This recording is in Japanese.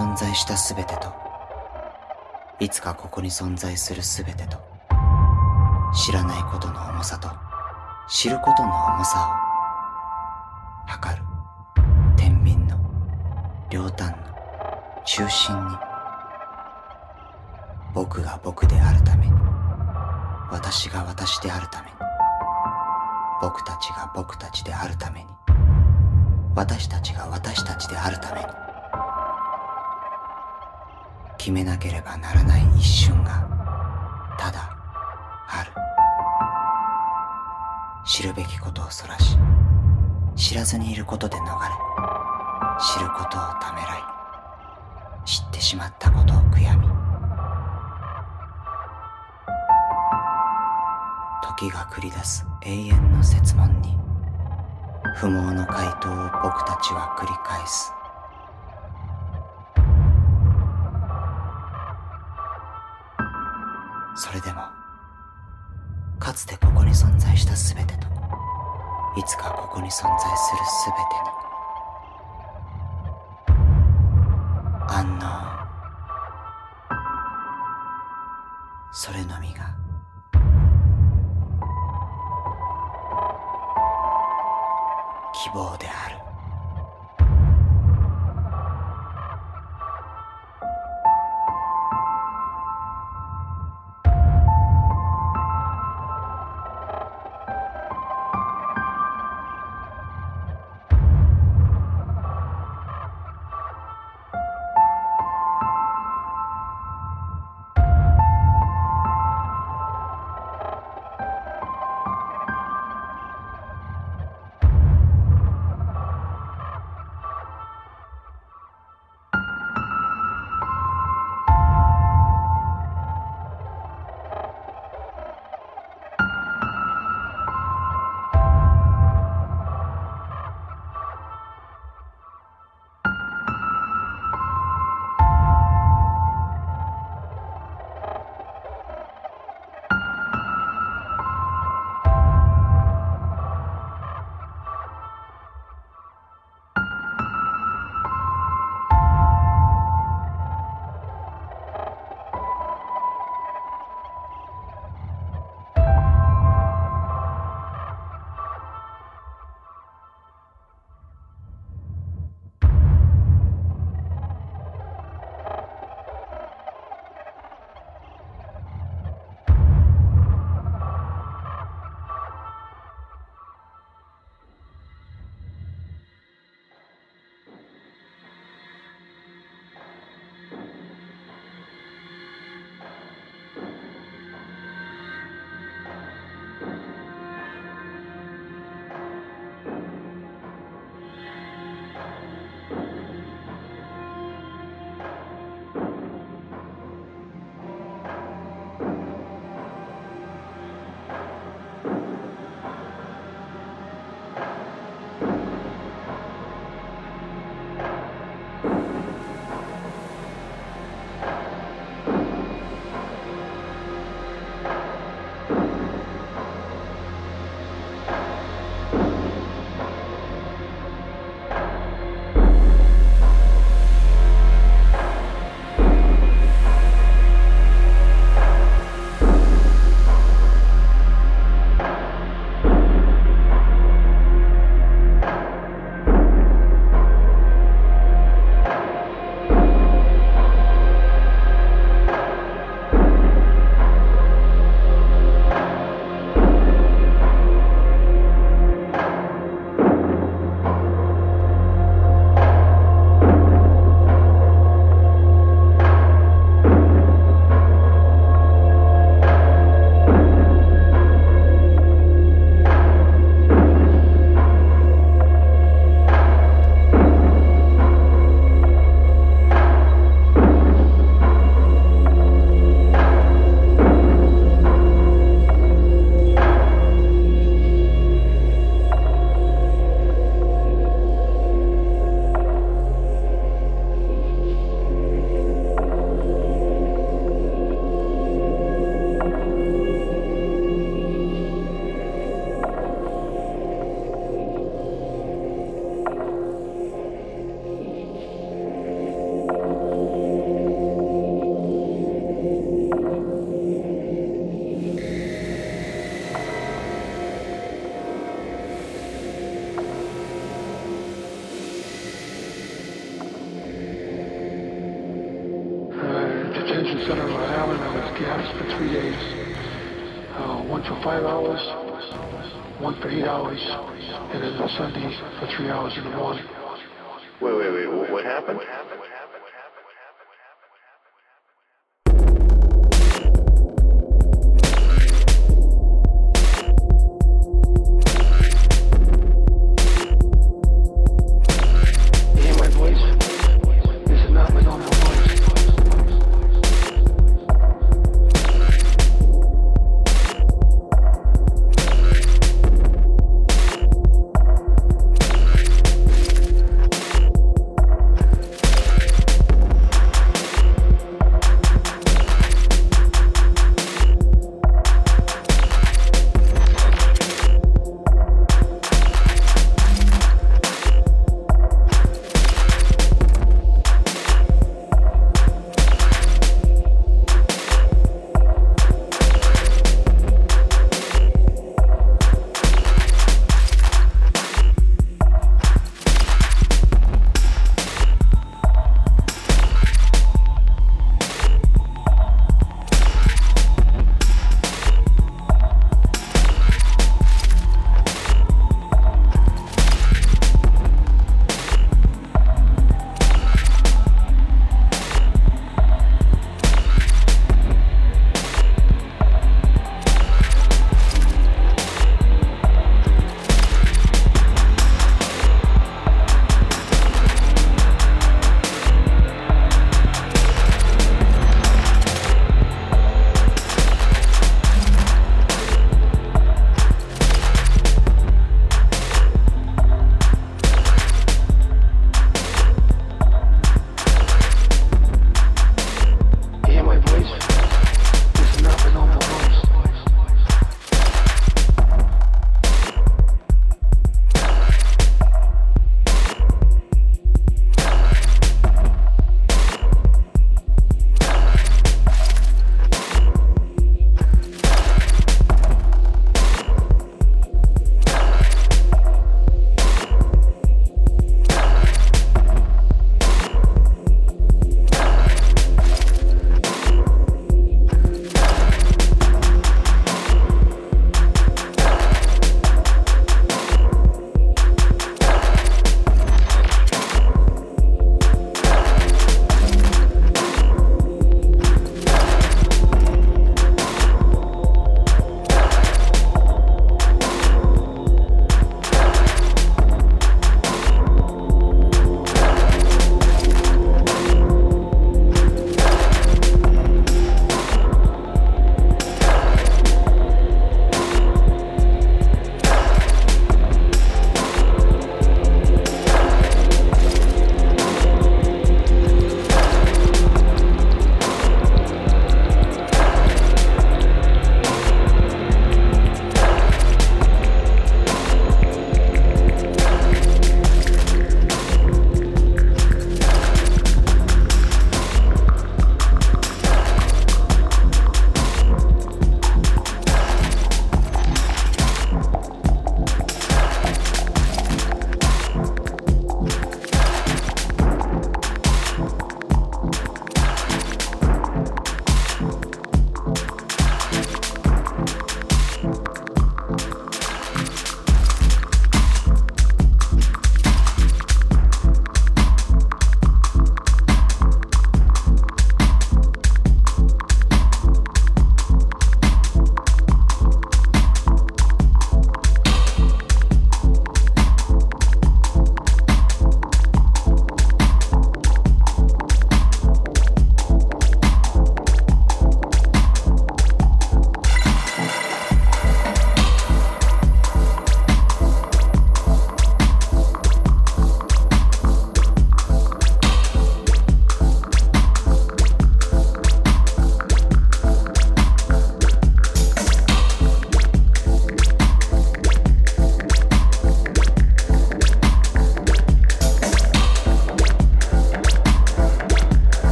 存在した全てといつかここに存在する全てと知らないことの重さと知ることの重さを測る。天秤の両端の中心に僕が僕であるために私が私であるために僕たちが僕たちであるために私たちが私たちであるために。決めなければならない一瞬がただある。知るべきことをそらし知らずにいることで逃れ知ることをためらい知ってしまったことを悔やみ時が繰り出す永遠の説問に不毛の回答を僕たちは繰り返す。